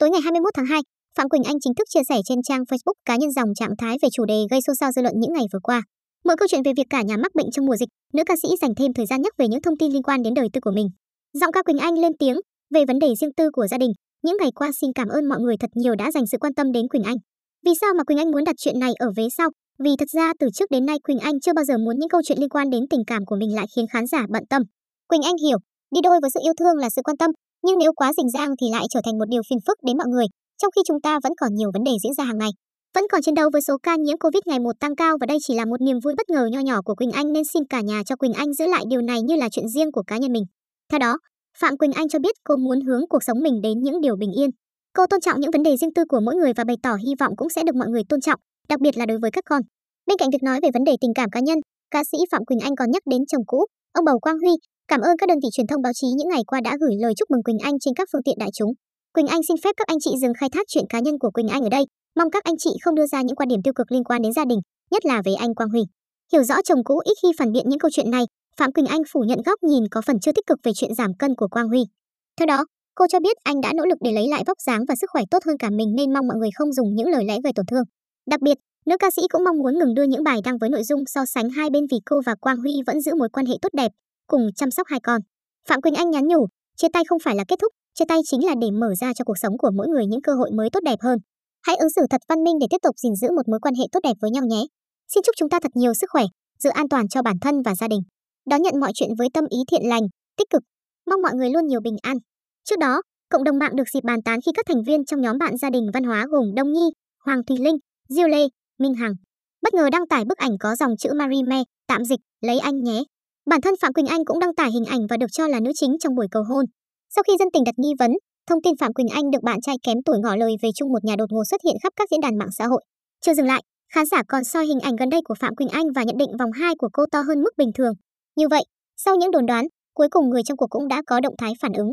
Tối ngày 21 tháng 2, Phạm Quỳnh Anh chính thức chia sẻ trên trang Facebook cá nhân dòng trạng thái về chủ đề gây xôn xao dư luận những ngày vừa qua. Mở câu chuyện về việc cả nhà mắc bệnh trong mùa dịch, nữ ca sĩ dành thêm thời gian nhắc về những thông tin liên quan đến đời tư của mình. Giọng ca Quỳnh Anh lên tiếng về vấn đề riêng tư của gia đình. Những ngày qua xin cảm ơn mọi người thật nhiều đã dành sự quan tâm đến Quỳnh Anh. Vì sao mà Quỳnh Anh muốn đặt chuyện này ở vế sau? Vì thật ra từ trước đến nay Quỳnh Anh chưa bao giờ muốn những câu chuyện liên quan đến tình cảm của mình lại khiến khán giả bận tâm. Quỳnh Anh hiểu, đi đôi với sự yêu thương là sự quan tâm, nhưng nếu quá rình rang thì lại trở thành một điều phiền phức đến mọi người, trong khi chúng ta vẫn còn nhiều vấn đề diễn ra hàng ngày. Vẫn còn chiến đấu với số ca nhiễm Covid ngày một tăng cao và đây chỉ là một niềm vui bất ngờ nho nhỏ của Quỳnh Anh nên xin cả nhà cho Quỳnh Anh giữ lại điều này như là chuyện riêng của cá nhân mình. Theo đó, Phạm Quỳnh Anh cho biết cô muốn hướng cuộc sống mình đến những điều bình yên. Cô tôn trọng những vấn đề riêng tư của mỗi người và bày tỏ hy vọng cũng sẽ được mọi người tôn trọng, đặc biệt là đối với các con. Bên cạnh việc nói về vấn đề tình cảm cá nhân, ca sĩ Phạm Quỳnh Anh còn nhắc đến chồng cũ, ông Bầu Quang Huy, cảm ơn các đơn vị truyền thông báo chí những ngày qua đã gửi lời chúc mừng Quỳnh Anh trên các phương tiện đại chúng. Quỳnh Anh xin phép các anh chị dừng khai thác chuyện cá nhân của Quỳnh Anh ở đây, mong các anh chị không đưa ra những quan điểm tiêu cực liên quan đến gia đình, nhất là về anh Quang Huy. Hiểu rõ chồng cũ ít khi phản biện những câu chuyện này, Phạm Quỳnh Anh phủ nhận góc nhìn có phần chưa tích cực về chuyện giảm cân của Quang Huy. Theo đó, cô cho biết anh đã nỗ lực để lấy lại vóc dáng và sức khỏe tốt hơn cả mình nên mong mọi người không dùng những lời lẽ gây tổn thương. Đặc biệt, nữ ca sĩ cũng mong muốn ngừng đưa những bài đăng với nội dung so sánh hai bên vì cô và Quang Huy vẫn giữ mối quan hệ tốt đẹp, cùng chăm sóc hai con. Phạm Quỳnh Anh nhắn nhủ, chia tay không phải là kết thúc, chia tay chính là để mở ra cho cuộc sống của mỗi người những cơ hội mới tốt đẹp hơn. Hãy ứng xử thật văn minh để tiếp tục gìn giữ một mối quan hệ tốt đẹp với nhau nhé. Xin chúc chúng ta thật nhiều sức khỏe, giữ an toàn cho bản thân và gia đình. Đón nhận mọi chuyện với tâm ý thiện lành, tích cực. Mong mọi người luôn nhiều bình an. Trước đó, cộng đồng mạng được dịp bàn tán khi các thành viên trong nhóm bạn gia đình văn hóa gồm Đông Nhi, Hoàng Thùy Linh, Diêu Lê, Minh Hằng bất ngờ đăng tải bức ảnh có dòng chữ Marime, tạm dịch, lấy anh nhé. Bản thân Phạm Quỳnh Anh cũng đăng tải hình ảnh và được cho là nữ chính trong buổi cầu hôn. Sau khi dân tình đặt nghi vấn, thông tin Phạm Quỳnh Anh được bạn trai kém tuổi ngỏ lời về chung một nhà đột ngột xuất hiện khắp các diễn đàn mạng xã hội. Chưa dừng lại, khán giả còn soi hình ảnh gần đây của Phạm Quỳnh Anh và nhận định vòng 2 của cô to hơn mức bình thường. Như vậy, sau những đồn đoán, cuối cùng người trong cuộc cũng đã có động thái phản ứng.